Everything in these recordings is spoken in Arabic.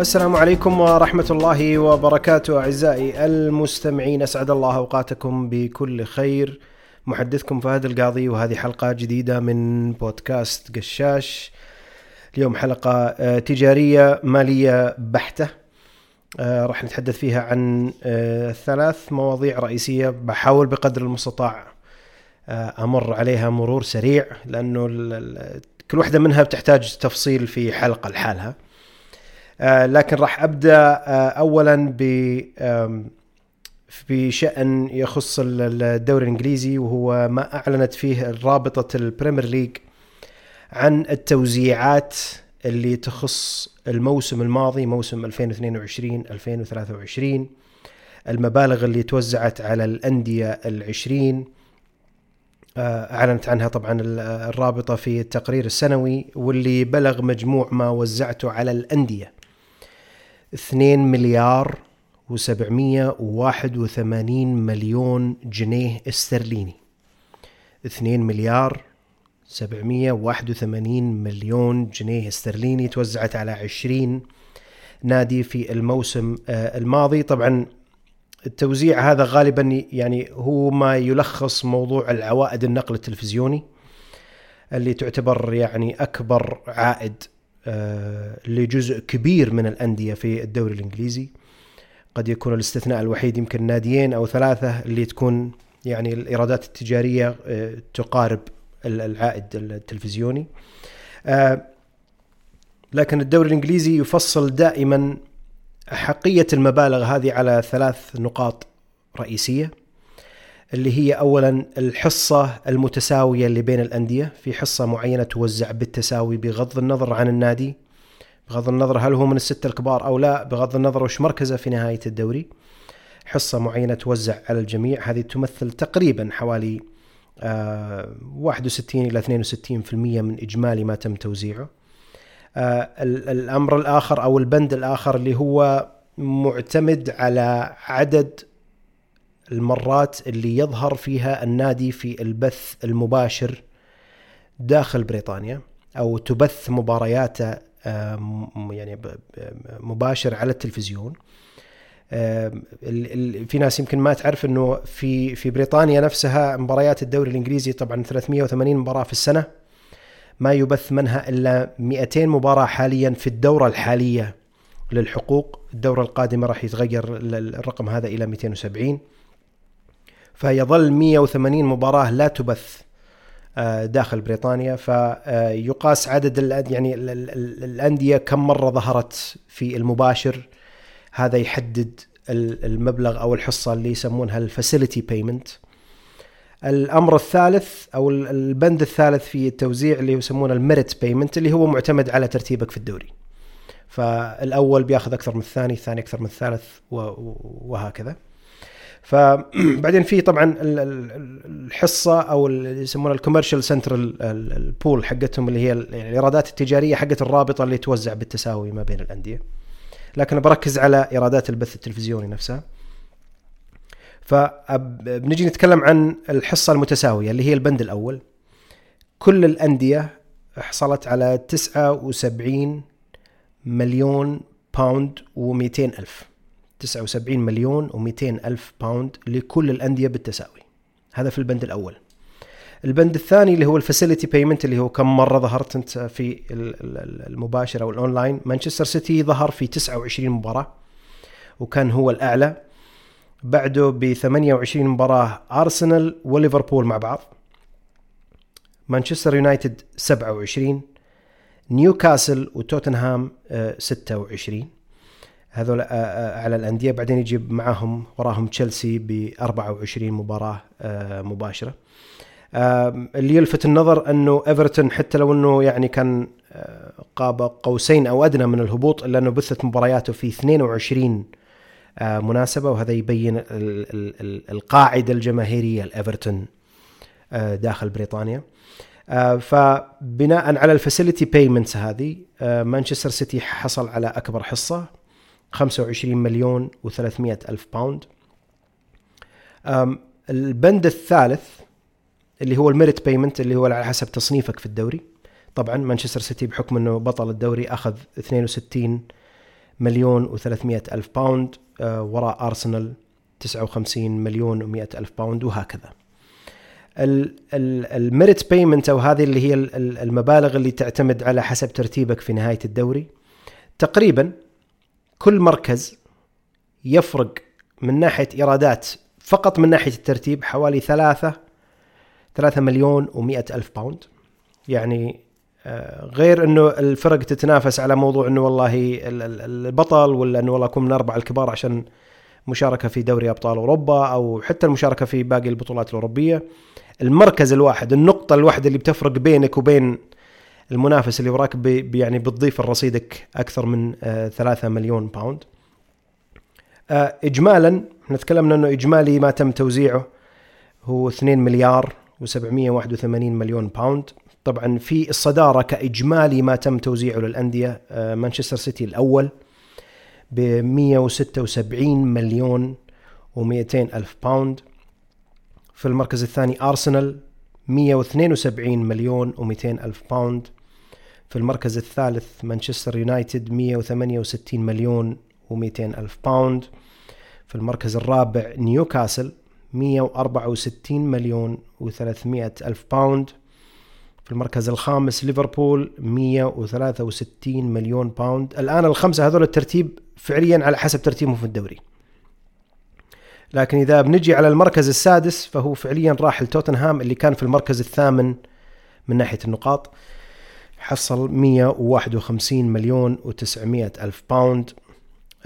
السلام عليكم ورحمة الله وبركاته أعزائي المستمعين أسعد الله أوقاتكم بكل خير. محدثكم فهد القاضي وهذه حلقة جديدة من بودكاست قشاش. اليوم حلقة آه، تجارية مالية بحتة. آه، راح نتحدث فيها عن آه، ثلاث مواضيع رئيسية بحاول بقدر المستطاع أمر عليها مرور سريع لأنه كل واحدة منها بتحتاج تفصيل في حلقة لحالها. لكن راح أبدأ آه، اولا ب بشأن يخص الدوري الإنجليزي وهو ما أعلنت فيه رابطة البريمير ليج عن التوزيعات اللي تخص الموسم الماضي موسم 2022 2023 المبالغ اللي توزعت على الأندية العشرين. آه، أعلنت عنها طبعا الرابطة في التقرير السنوي واللي بلغ مجموع ما وزعته على الأندية. 2 مليار و781 مليون جنيه استرليني. 2 مليار 781 مليون جنيه استرليني توزعت على 20 نادي في الموسم آه، الماضي. طبعا التوزيع هذا غالبا يعني هو ما يلخص موضوع العوائد النقل التلفزيوني اللي تعتبر يعني أكبر عائد لجزء كبير من الأندية في الدوري الإنجليزي. قد يكون الاستثناء الوحيد يمكن ناديين أو ثلاثة اللي تكون يعني الإيرادات التجارية آه، تقارب العائد التلفزيوني. آه، لكن الدوري الإنجليزي يفصل دائما أحقية المبالغ هذه على ثلاث نقاط رئيسية. اللي هي اولا الحصة المتساوية اللي بين الأندية. في حصة معينة توزع بالتساوي بغض النظر عن النادي. بغض النظر هل هو من الستة الكبار أو لا بغض النظر وش مركزه في نهاية الدوري. حصة معينة توزع على الجميع. هذه تمثل تقريبا حوالي آه 61 إلى 62% من إجمالي ما تم توزيعه. آه الأمر الآخر أو البند الآخر اللي هو معتمد على عدد المرات اللي يظهر فيها النادي في البث المباشر داخل بريطانيا أو تبث مبارياته يعني مباشر على التلفزيون. في ناس يمكن ما تعرف إنه في في بريطانيا نفسها مباريات الدوري الإنجليزي طبعا 380 مباراة في السنة. ما يبث منها إلا 200 مباراة حاليا في الدورة الحالية للحقوق. الدورة القادمة راح يتغير الرقم هذا إلى 270 فيظل 180 مباراة لا تبث آه، داخل بريطانيا. فيقاس عدد يعني الأندية كم مرة ظهرت في المباشر. هذا يحدد المبلغ أو الحصة اللي يسمونها ال facility payment. الأمر الثالث أو البند الثالث في التوزيع اللي يسمونه ال merit payment اللي هو معتمد على ترتيبك في الدوري. فالأول بياخذ أكثر من الثاني الثاني أكثر من الثالث وهكذا. فبعدين في طبعا الحصة أو اللي يسمونها ال commercial central ال pool حقتهم اللي هي يعني الإيرادات التجارية حقت الرابطة اللي توزع بالتساوي ما بين الأندية. لكن بركز على إيرادات البث التلفزيوني نفسها. فبنجي نتكلم عن الحصة المتساوية اللي هي البند الأول. كل الأندية حصلت على 79 مليون باوند و200 ألف. 79 مليون و200 ألف باوند لكل الأندية بالتساوي. هذا في البند الأول. البند الثاني اللي هو ال facility payment اللي هو كم مرة ظهرت أنت في المباشر أو الأونلاين. مانشستر سيتي ظهر في 29 مباراة وكان هو الأعلى. بعده ب 28 مباراة أرسنال وليفربول مع بعض. مانشستر يونايتد 27 نيوكاسل وتوتنهام 26 هذول آه، آه، على الأندية بعدين يجيب معاهم وراهم تشيلسي ب 24 مباراة آه، مباشرة. اللي يلفت النظر أنه إيفرتون حتى لو أنه يعني كان قاب قوسين أو أدنى من الهبوط إلا أنه بثت مبارياته في 22 مناسبة وهذا يبين القاعدة الجماهيرية لإيفرتون داخل بريطانيا. فبناء على ال facility payments هذه مانشستر سيتي حصل على أكبر حصة. 25 مليون و300 ألف باوند البند الثالث اللي هو ال merit payment اللي هو على حسب تصنيفك في الدوري. طبعا مانشستر سيتي بحكم إنه بطل الدوري أخذ 62 مليون و300 ألف باوند آه، وراء أرسنال 59 مليون و100 ألف باوند وهكذا. ال merit payment أو هذه اللي هي المبالغ اللي تعتمد على حسب ترتيبك في نهاية الدوري. تقريبا كل مركز يفرق من ناحية إيرادات فقط من ناحية الترتيب حوالي ثلاثة ثلاثة مليون ومئة ألف باوند. يعني آه، غير إنه الفرق تتنافس على موضوع إنه والله البطل ولا إنه والله اكون من أربع الكبار عشان مشاركة في دوري أبطال أوروبا أو حتى المشاركة في باقي البطولات الأوروبية. المركز الواحد النقطة الواحدة اللي بتفرق بينك وبين المنافس اللي وراك يعني بتضيف رصيدك أكثر من 3 آه، مليون باوند آه، اجمالا إحنا تكلمنا إنه إجمالي ما تم توزيعه هو 2 مليار و781 مليون باوند طبعا في الصدارة كإجمالي ما تم توزيعه للأندية آه، مانشستر سيتي الأول ب 176 مليون و200 ألف باوند في المركز الثاني أرسنال 172 مليون و200 ألف باوند. في المركز الثالث مانشستر يونايتد 168 مليون و200 ألف باوند. في المركز الرابع نيوكاسل 164 مليون و300 ألف باوند. في المركز الخامس ليفربول 163 مليون باوند. الآن الخمسة هذول الترتيب فعليا على حسب ترتيبهم في الدوري. لكن إذا بنجي على المركز السادس فهو فعليا راح لتوتنهام اللي كان في المركز الثامن من ناحية النقاط. حصل 151 مليون و900 ألف باوند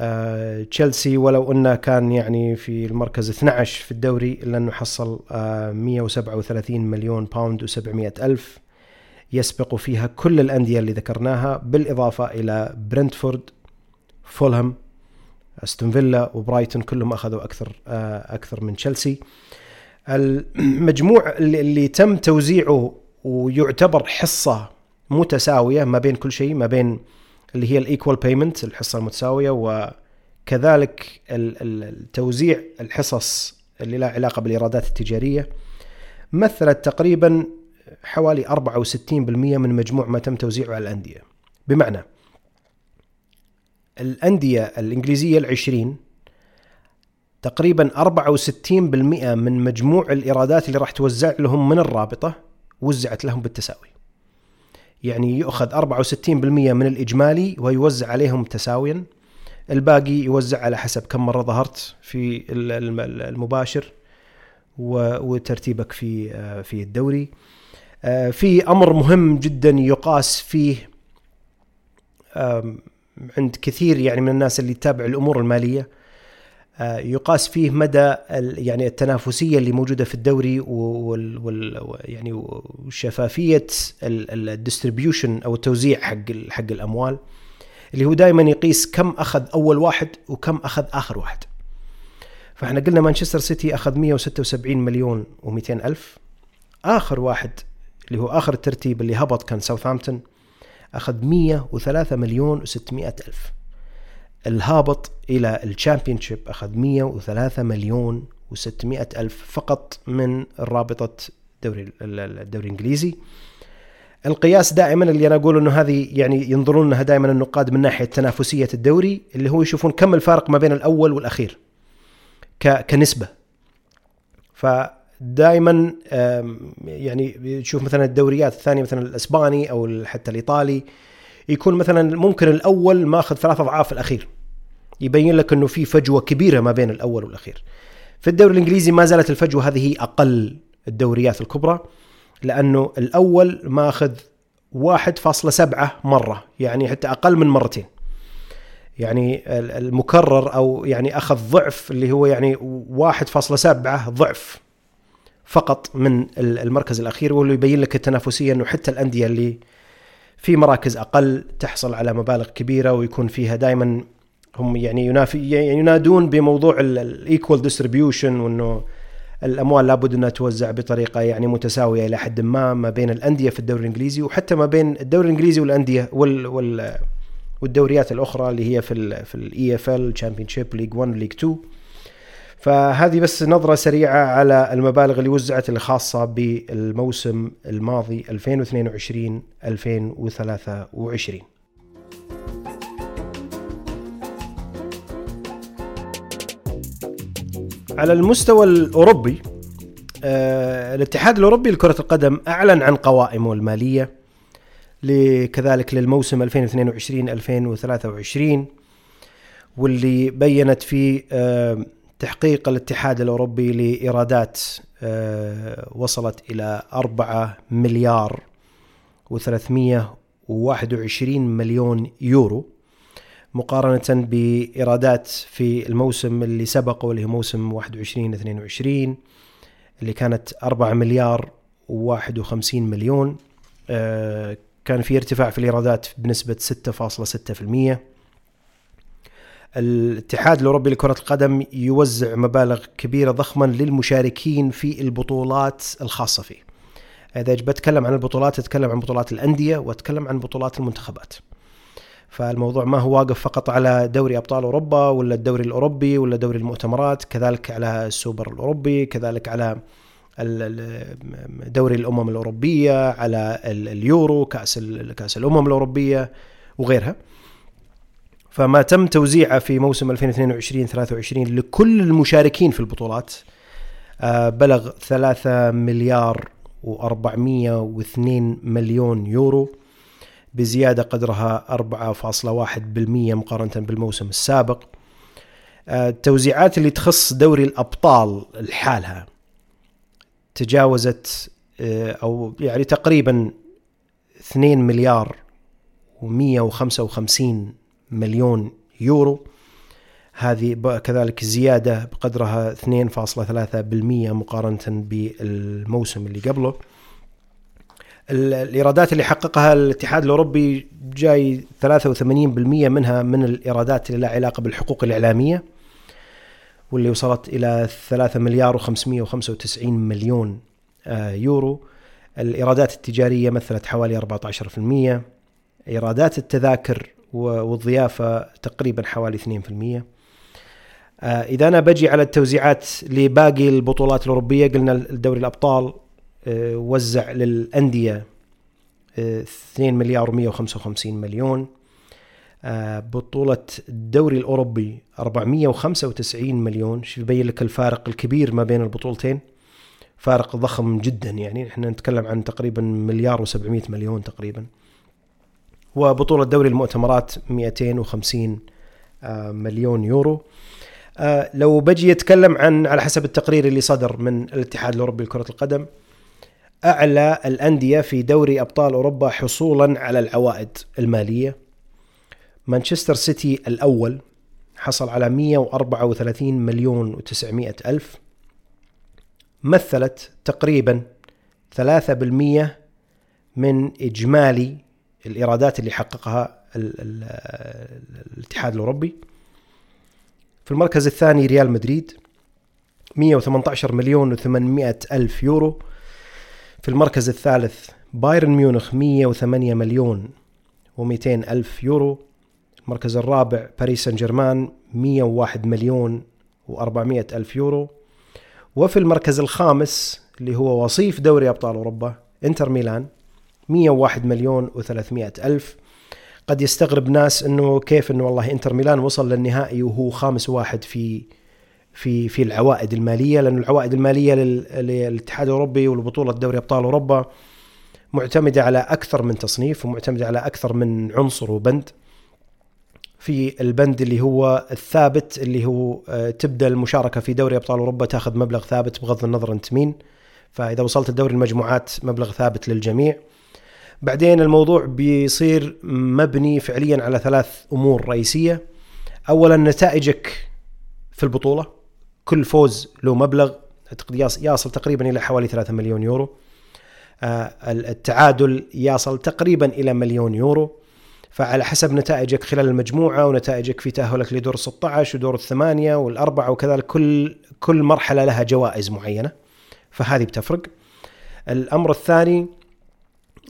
آه تشيلسي ولو إنه كان يعني في المركز 12 في الدوري الا انه حصل آه 137 مليون باوند و700 ألف يسبق فيها كل الأندية اللي ذكرناها بالإضافة إلى برنتفورد فولهام أستون فيلا وبرايتون كلهم أخذوا أكثر آه، أكثر من تشيلسي. المجموع اللي, تم توزيعه ويعتبر حصة متساوية ما بين كل شيء ما بين اللي هي الإيكوال بيمنت الحصة المتساوية وكذلك التوزيع الحصص اللي لها علاقة بالإيرادات التجارية. مثلت تقريبا حوالي 64% من مجموع ما تم توزيعه على الأندية. بمعنى الأندية الإنجليزية العشرين تقريبا 64% من مجموع الإيرادات اللي راح توزع لهم من الرابطة وزعت لهم بالتساوي. يعني يؤخذ 64% من الإجمالي ويوزع عليهم تساويا. الباقي يوزع على حسب كم مرة ظهرت في المباشر وترتيبك في في الدوري. آه، في أمر مهم جدا يقاس فيه عند كثير يعني من الناس اللي تتابع الأمور المالية آه، يقاس فيه مدى يعني التنافسية اللي موجودة في الدوري وال, وال يعني وشفافية ال distribution أو التوزيع حق حق الأموال اللي هو دائما يقيس كم أخذ أول واحد وكم أخذ آخر واحد. فإحنا قلنا مانشستر سيتي أخذ 176 مليون و200 ألف. آخر واحد اللي هو آخر الترتيب اللي هبط كان ساوثهامبتون. أخذ 103 مليون و600 ألف. الهابط إلى الشامبيونشيب أخذ 103 مليون و600 ألف فقط من رابطة الدوري الدوري الإنجليزي. القياس دائما اللي أنا أقول إنه هذه يعني ينظرون لها دائما النقاد من ناحية تنافسية الدوري اللي هو يشوفون كم الفارق ما بين الأول والأخير كنسبة. دائما يعني تشوف مثلا الدوريات الثانية مثلا الإسباني أو حتى الإيطالي يكون مثلا ممكن الأول ماخذ ثلاث أضعاف الأخير. يبين لك إنه في فجوة كبيرة ما بين الأول والأخير. في الدوري الإنجليزي ما زالت الفجوة هذه أقل الدوريات الكبرى لأنه الأول ماخذ 1.7 مرة يعني حتى أقل من مرتين. يعني المكرر أو يعني أخذ ضعف اللي هو يعني 1.7 ضعف. فقط من المركز الأخير واللي يبين لك التنافسيه إنه حتى الأندية اللي في مراكز أقل تحصل على مبالغ كبيرة ويكون فيها دائما هم يعني ينافي يعني ينادون بموضوع ال equal distribution وإنه الأموال لابد إنها توزع بطريقة يعني متساوية إلى حد ما ما بين الأندية في الدوري الإنجليزي وحتى ما بين الدوري الإنجليزي والأندية وال, وال والدوريات الأخرى اللي هي في ال في ال EFL Championship League 1 League 2 فهذه بس نظرة سريعة على المبالغ اللي وزعت الخاصة بالموسم الماضي 2022 2023 على المستوى الأوروبي آه، الاتحاد الأوروبي لكرة القدم أعلن عن قوائمه المالية كذلك للموسم 2022 2023 واللي بينت فيه آه، تحقيق الاتحاد الأوروبي لإيرادات آه، وصلت إلى 4 مليار و321 مليون يورو مقارنة بإيرادات في الموسم اللي سبقه اللي هو موسم 21 22 اللي كانت 4 مليار و51 مليون آه، كان في ارتفاع في الإيرادات بنسبة 6.6% الاتحاد الأوروبي لكرة القدم يوزع مبالغ كبيرة ضخما للمشاركين في البطولات الخاصة فيه. إذا بتكلم عن البطولات أتكلم عن بطولات الأندية وأتكلم عن بطولات المنتخبات. فالموضوع ما هو واقف فقط على دوري أبطال أوروبا ولا الدوري الأوروبي ولا دوري المؤتمرات كذلك على السوبر الأوروبي كذلك على دوري الأمم الأوروبية على اليورو كأس كأس الأمم الأوروبية وغيرها فما تم توزيعه في موسم 2022 23 لكل المشاركين في البطولات. آه، بلغ 3 مليار و402 مليون يورو بزيادة قدرها 4.1% مقارنة بالموسم السابق. آه، التوزيعات اللي تخص دوري الأبطال لحالها تجاوزت آه، أو يعني تقريبا 2 مليار و155 مليون يورو. هذه كذلك زيادة بقدرها 2.3% مقارنة بالموسم اللي قبله. الإيرادات اللي حققها الاتحاد الأوروبي جاي 83% منها من الإيرادات اللي لها علاقة بالحقوق الإعلامية واللي وصلت إلى 3 مليار و595 مليون آه، يورو. الإيرادات التجارية مثلت حوالي 14% إيرادات التذاكر والضيافة تقريبا حوالي 2% آه، إذا أنا بجي على التوزيعات لباقي البطولات الأوروبية قلنا الدوري الأبطال آه، وزع للأندية 2 آه، مليار و155 مليون. بطولة الدوري الأوروبي 495 مليون. شو يبين لك الفارق الكبير ما بين البطولتين؟ فارق ضخم جدا يعني. إحنا نتكلم عن تقريبا مليار و700 مليون تقريبا. وبطولة دوري المؤتمرات 250 مليون يورو. لو بجي اتكلم عن على حسب التقرير اللي صدر من الاتحاد الأوروبي لكرة القدم أعلى الأندية في دوري أبطال أوروبا حصولا على العوائد المالية. مانشستر سيتي الأول حصل على 134 مليون و900 ألف. مثلت تقريبا 3% من إجمالي الإيرادات اللي حققها الاتحاد الأوروبي. في المركز الثاني ريال مدريد 118 مليون و800 ألف يورو. في المركز الثالث بايرن ميونخ 108 مليون و200 ألف يورو. المركز الرابع باريس سان جيرمان 101 مليون و400 ألف يورو. وفي المركز الخامس اللي هو وصيف دوري أبطال أوروبا إنتر ميلان. 101 مليون و300 ألف. قد يستغرب ناس إنه كيف إنه والله إنتر ميلان وصل للنهائي وهو خامس واحد في في في العوائد المالية لأن العوائد المالية للاتحاد الأوروبي ولبطولة دوري أبطال أوروبا معتمدة على أكثر من تصنيف ومعتمدة على أكثر من عنصر وبند. في البند اللي هو الثابت اللي هو آه، تبدأ المشاركة في دوري أبطال أوروبا تاخذ مبلغ ثابت بغض النظر أنت مين. فإذا وصلت لدوري المجموعات مبلغ ثابت للجميع. بعدين الموضوع بيصير مبني فعليا على ثلاث أمور رئيسية. اولا نتائجك في البطولة. كل فوز له مبلغ. يصل تقريبا إلى حوالي 3 مليون يورو. آه، التعادل يصل تقريبا إلى مليون يورو. فعلى حسب نتائجك خلال المجموعة ونتائجك في تأهلك لدور 16 ودور الثمانية والأربعة وكذلك كل كل مرحلة لها جوائز معينة. فهذه بتفرق. الأمر الثاني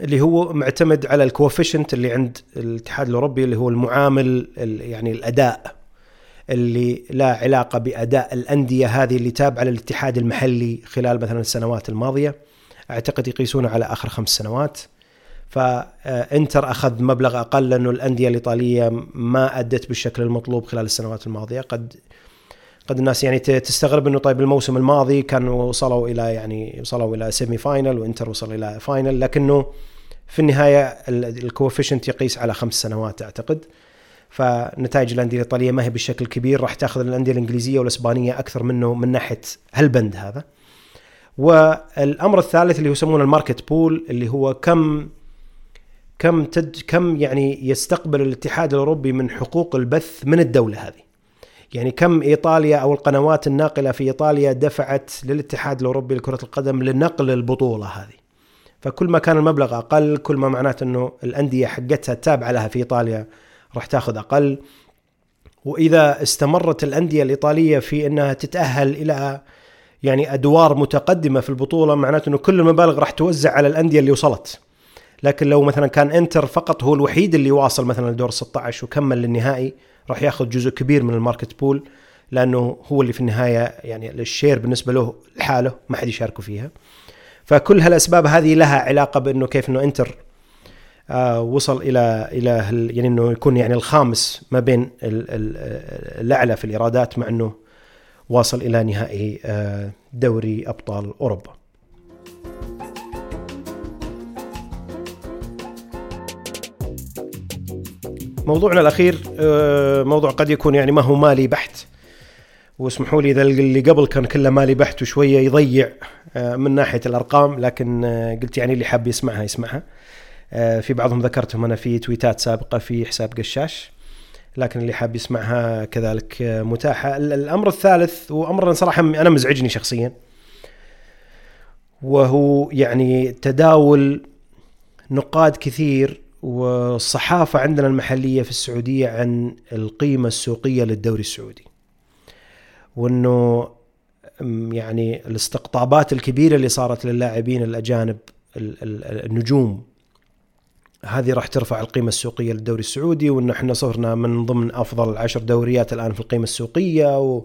اللي هو معتمد على ال coefficient اللي عند الاتحاد الأوروبي اللي هو المعامل يعني الأداء اللي له علاقة بأداء الأندية هذه اللي تابعة للاتحاد المحلي خلال مثلا السنوات الماضية. أعتقد يقيسونه على آخر خمس سنوات. فإنتر أخذ مبلغ أقل لأنه الأندية الإيطالية ما أدت بالشكل المطلوب خلال السنوات الماضية. قد قد الناس يعني تستغرب إنه طيب الموسم الماضي كانوا وصلوا إلى يعني وصلوا إلى semi final وإنتر وصل إلى final لكنه في النهاية ال coefficient يقيس على خمس سنوات أعتقد. فنتائج الأندية الإيطالية ما هي بالشكل الكبير راح تأخذ الأندية الإنجليزية والإسبانية أكثر منه من ناحية هالبند هذا. والأمر الثالث اللي يسمونه ال market pool اللي هو كم كم تد كم يعني يستقبل الاتحاد الأوروبي من حقوق البث من الدولة هذه. يعني كم إيطاليا أو القنوات الناقلة في إيطاليا دفعت للاتحاد الأوروبي لكرة القدم لنقل البطولة هذه. فكل ما كان المبلغ أقل كل ما معناته إنه الأندية حقتها التابعة لها في إيطاليا راح تاخذ أقل. وإذا استمرت الأندية الإيطالية في إنها تتأهل إلى يعني أدوار متقدمة في البطولة معناته إنه كل المبالغ راح توزع على الأندية اللي وصلت. لكن لو مثلا كان إنتر فقط هو الوحيد اللي واصل مثلا لدور 16 وكمل للنهائي راح ياخذ جزء كبير من ال market pool لأنه هو اللي في النهاية يعني ال share بالنسبة له لحاله ما حد يشاركه فيها فكل هالأسباب هذه لها علاقة بإنه كيف إنه إنتر آه وصل إلى إلى يعني إنه يكون يعني الخامس ما بين الأعلى في الإيرادات مع إنه واصل إلى نهائي آه دوري أبطال أوروبا. موضوعنا الأخير آه، موضوع قد يكون يعني ما هو مالي بحت. واسمحوا لي إذا اللي قبل كان كله مالي بحت وشوية يضيع آه، من ناحية الأرقام لكن آه، قلت يعني اللي حاب يسمعها يسمعها. في بعضهم ذكرتهم أنا في تويتات سابقة في حساب قشاش لكن اللي حاب يسمعها كذلك متاحة. الأمر الثالث وأمر صراحة أنا مزعجني شخصيا وهو يعني تداول نقاد كثير والصحافة عندنا المحلية في السعودية عن القيمة السوقية للدوري السعودي. وإنه يعني الاستقطابات الكبيرة اللي صارت للاعبين الأجانب النجوم هذه راح ترفع القيمة السوقية للدوري السعودي. وإنه إحنا صرنا من ضمن أفضل عشر دوريات الآن في القيمة السوقية. و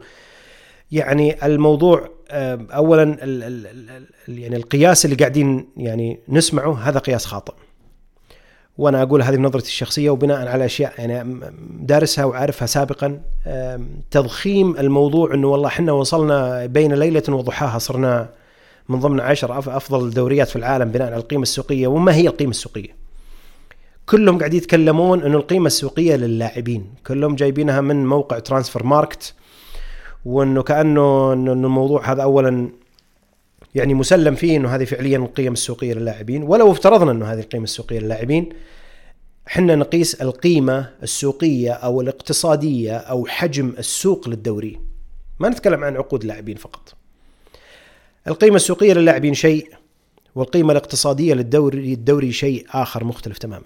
يعني الموضوع اولا يعني القياس اللي قاعدين يعني نسمعه هذا قياس خاطئ. وأنا أقول هذه نظرتي الشخصية وبناء على أشياء يعني دارسها وعارفها سابقا تضخيم الموضوع إنه والله إحنا وصلنا بين ليلة وضحاها صرنا من ضمن عشر أفضل الدوريات في العالم بناء على القيمة السوقية وما هي القيمة السوقية؟ كلهم قاعد يتكلمون إنه القيمة السوقية للاعبين، كلهم جايبينها من موقع Transfermarkt وإنه كأنه إنه الموضوع هذا اولا يعني مسلم فيه إنه هذه فعليا القيم السوقية للاعبين ولو افترضنا إنه هذه القيمه السوقية للاعبين إحنا نقيس القيمة السوقية أو الاقتصادية أو حجم السوق للدوري. ما نتكلم عن عقود لاعبين فقط. القيمة السوقية للاعبين شيء والقيمة الاقتصادية للدوري الدوري شيء آخر مختلف تماما.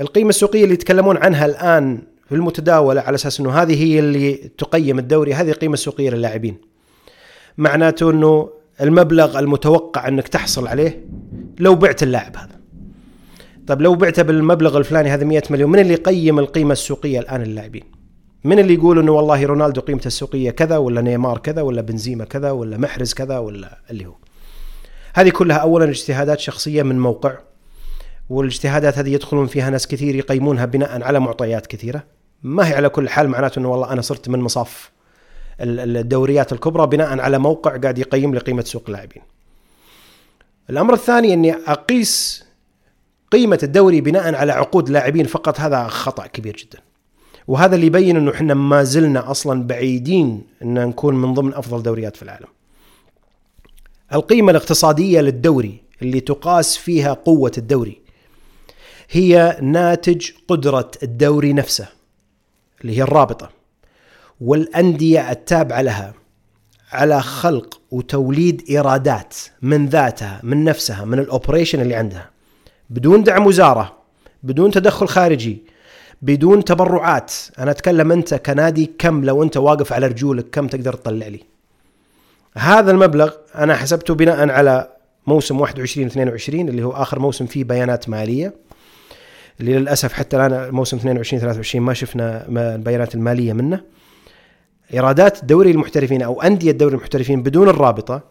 القيمة السوقية اللي يتكلمون عنها الآن في المتداولة على أساس إنه هذه هي اللي تقيم الدوري هذه القيمه السوقيه للاعبين. معناته إنه المبلغ المتوقع انك تحصل عليه لو بعت اللاعب هذا. طيب لو بعته بالمبلغ الفلاني هذا 100 مليون من اللي يقيم القيمة السوقية الآن للاعبين من اللي يقول إنه والله رونالدو قيمته السوقية كذا ولا نيمار كذا ولا بنزيما كذا ولا محرز كذا ولا اللي هو؟ هذه كلها اولا اجتهادات شخصية من موقع والاجتهادات هذه يدخلون فيها ناس كثير يقيمونها بناء على معطيات كثيرة. ما هي على كل حال معناته إنه والله أنا صرت من مصاف الدوريات الكبرى بناء على موقع قاعد يقيم لي قيمه سوق اللاعبين. الأمر الثاني إني أقيس قيمة الدوري بناء على عقود لاعبين فقط هذا خطأ كبير جدا. وهذا اللي يبين إنه إحنا ما زلنا أصلا بعيدين إن نكون من ضمن أفضل دوريات في العالم. القيمة الاقتصادية للدوري اللي تقاس فيها قوة الدوري هي ناتج قدرة الدوري نفسه اللي هي الرابطة والأندية التابعة لها على خلق وتوليد إيرادات من ذاتها من نفسها من الأوبريشن اللي عندها. بدون دعم وزارة بدون تدخل خارجي بدون تبرعات. أنا أتكلم أنت كنادي كم لو أنت واقف على رجولك كم تقدر تطلع لي. هذا المبلغ أنا حسبته بناء على موسم 21 22 اللي هو آخر موسم فيه بيانات مالية. اللي للأسف حتى الآن موسم 22 23 ما شفنا البيانات المالية منه. إيرادات دوري المحترفين أو أندية دوري المحترفين بدون الرابطة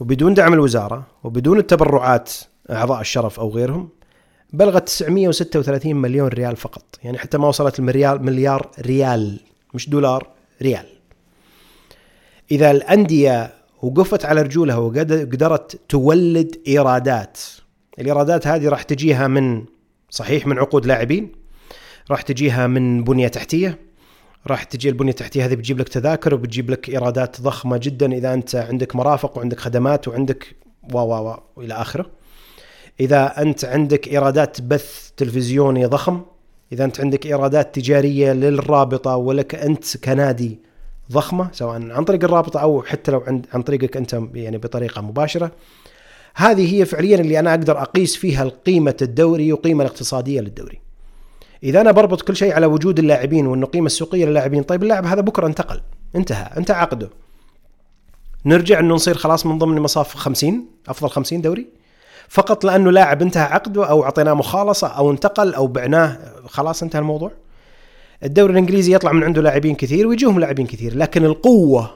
وبدون دعم الوزارة وبدون التبرعات أعضاء الشرف أو غيرهم بلغت 936 مليون ريال فقط. يعني حتى ما وصلت المليار مليار ريال مش دولار ريال. إذا الأندية وقفت على رجولها وقدرت تولد إيرادات. الإيرادات هذه راح تجيها من صحيح من عقود لاعبين راح تجيها من بنية تحتية راح تجي البنية التحتية هذه بتجيب لك تذاكر وبتجيب لك إيرادات ضخمة جدا إذا أنت عندك مرافق وعندك خدمات وعندك و و و إلى آخره. إذا أنت عندك إيرادات بث تلفزيوني ضخم، إذا أنت عندك إيرادات تجارية للرابطة ولك أنت كنادي ضخمة سواء عن طريق الرابطة أو حتى لو عن عن طريقك أنت يعني بطريقة مباشرة. هذه هي فعليا اللي أنا أقدر أقيس فيها قيمه الدوري وقيمة الاقتصادية للدوري. إذا أنا بربط كل شيء على وجود اللاعبين وانه قيمه السوقية للاعبين طيب اللاعب هذا بكرة انتقل انتهى انتهى عقده نرجع انه نصير خلاص من ضمن مصاف 50 أفضل 50 دوري. فقط لأنه لاعب انتهى عقده أو أعطيناه مخالصة أو انتقل أو بعناه خلاص انتهى الموضوع. الدوري الإنجليزي يطلع من عنده لاعبين كثير ويجيهم لاعبين كثير لكن القوة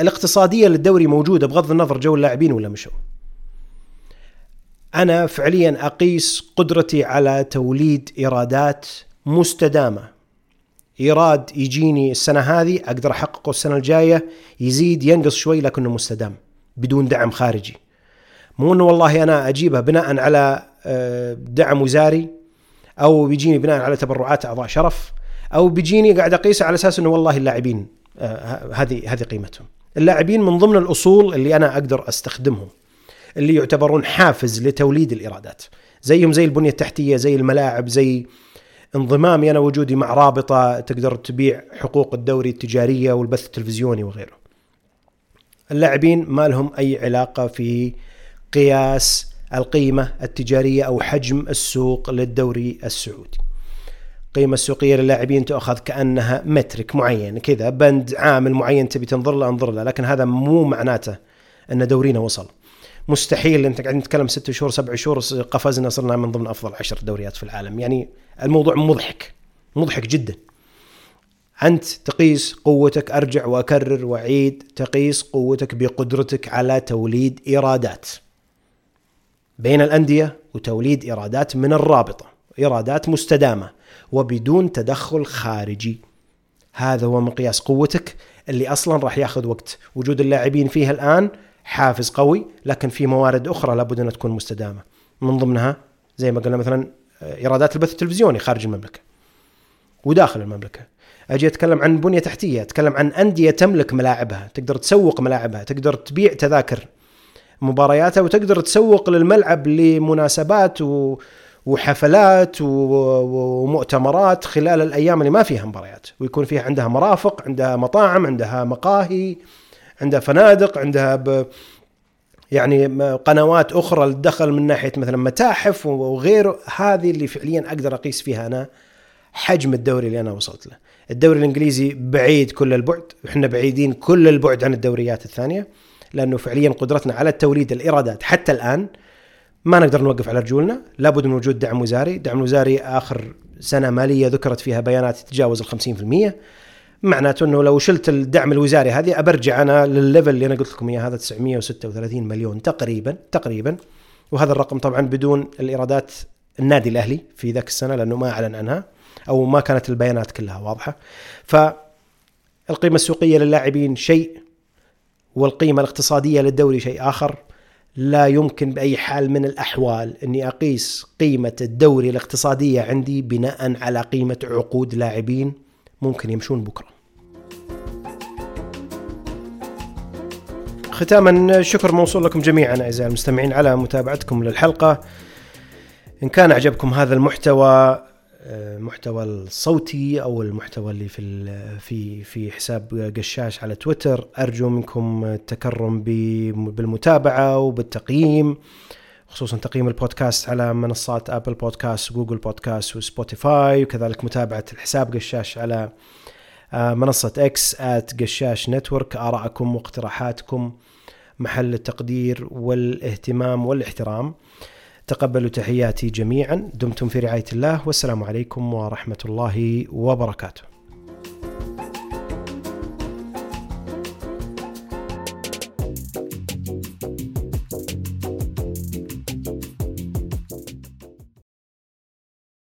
الاقتصادية للدوري موجودة بغض النظر جو اللاعبين ولا مشوا. أنا فعليا أقيس قدرتي على توليد إيرادات مستدامة. إيراد يجيني السنة هذه أقدر أحققه السنة الجاية يزيد ينقص شوي لكنه مستدام بدون دعم خارجي. مو إنه والله أنا اجيبها بناء على آه، دعم وزاري أو بيجيني بناء على تبرعات أعضاء شرف أو بيجيني قاعد اقيسه على أساس إنه والله اللاعبين آه، هذه هذه قيمتهم. اللاعبين من ضمن الأصول اللي أنا أقدر أستخدمهم. اللي يعتبرون حافز لتوليد الإيرادات زيهم زي البنية التحتية زي الملاعب زي انضمامي أنا وجودي مع رابطة تقدر تبيع حقوق الدوري التجارية والبث التلفزيوني وغيره. اللاعبين ما لهم أي علاقة في قياس القيمة التجارية أو حجم السوق للدوري السعودي. القيمه السوقيه للاعبين تؤخذ كأنها مترك معين كذا بند عامل معين تبي تنظر له أنظر له لكن هذا مو معناته أن دورينا وصل. مستحيل أنت قاعد نتكلم ست شهور سبع شهور قفزنا صرنا من ضمن أفضل عشر دوريات في العالم. يعني الموضوع مضحك مضحك جدا. أنت تقيس قوتك أرجع وأكرر وأعيد تقيس قوتك بقدرتك على توليد إيرادات. بين الأندية وتوليد إيرادات من الرابطة إيرادات مستدامة وبدون تدخل خارجي. هذا هو مقياس قوتك اللي أصلا راح ياخذ وقت. وجود اللاعبين فيها الآن حافز قوي لكن في موارد أخرى لابد أن تكون مستدامة. من ضمنها زي ما قلنا مثلا آه، إيرادات البث التلفزيوني خارج المملكة وداخل المملكة. أجي أتكلم عن بنية تحتية أتكلم عن أندية تملك ملاعبها تقدر تسوق ملاعبها تقدر تبيع تذاكر مبارياتها وتقدر تسوق للملعب لمناسبات و... وحفلات ومؤتمرات خلال الأيام اللي ما فيها مباريات. ويكون فيها عندها مرافق عندها مطاعم عندها مقاهي. عندها فنادق عندها ب يعني قنوات أخرى للدخل من ناحية مثلا متاحف وغيره. هذه اللي فعليا أقدر أقيس فيها أنا حجم الدوري اللي أنا وصلت له. الدوري الإنجليزي بعيد كل البعد إحنا بعيدين كل البعد عن الدوريات الثانية لأنه فعليا قدرتنا على التوليد الايرادات حتى الآن ما نقدر نوقف على رجولنا. لابد من وجود دعم وزاري. دعم وزاري آخر سنة مالية ذكرت فيها بيانات تتجاوز ال 50% معناته إنه لو شلت الدعم الوزاري هذه أبرجع أنا للل level اللي أنا قلت لكم إياه هذا 936 مليون تقريبا تقريبا. وهذا الرقم طبعا بدون الإيرادات النادي الأهلي في ذاك السنة لأنه ما أعلن عنها أو ما كانت البيانات كلها واضحة. فالقيمة السوقية للاعبين شيء والقيمة الاقتصادية للدوري شيء آخر. لا يمكن بأي حال من الأحوال إني أقيس قيمة الدوري الاقتصادية عندي بناء على قيمة عقود لاعبين ممكن يمشون بكرة. ختاما شكر موصول لكم جميعا أعزائي المستمعين على متابعتكم للحلقة. إن كان أعجبكم هذا المحتوى المحتوى الصوتي أو المحتوى اللي في في في حساب قشاش على تويتر أرجو منكم التكرم بالمتابعة وبالتقييم. خصوصا تقييم البودكاست على منصات Apple Podcast و Google Podcast و Spotify وكذلك متابعة الحساب قشاش على آه، منصة X at قشاش network ارائكم واقتراحاتكم محل التقدير والاهتمام والاحترام. تقبلوا تحياتي جميعا. دمتم في رعاية الله. والسلام عليكم ورحمة الله وبركاته.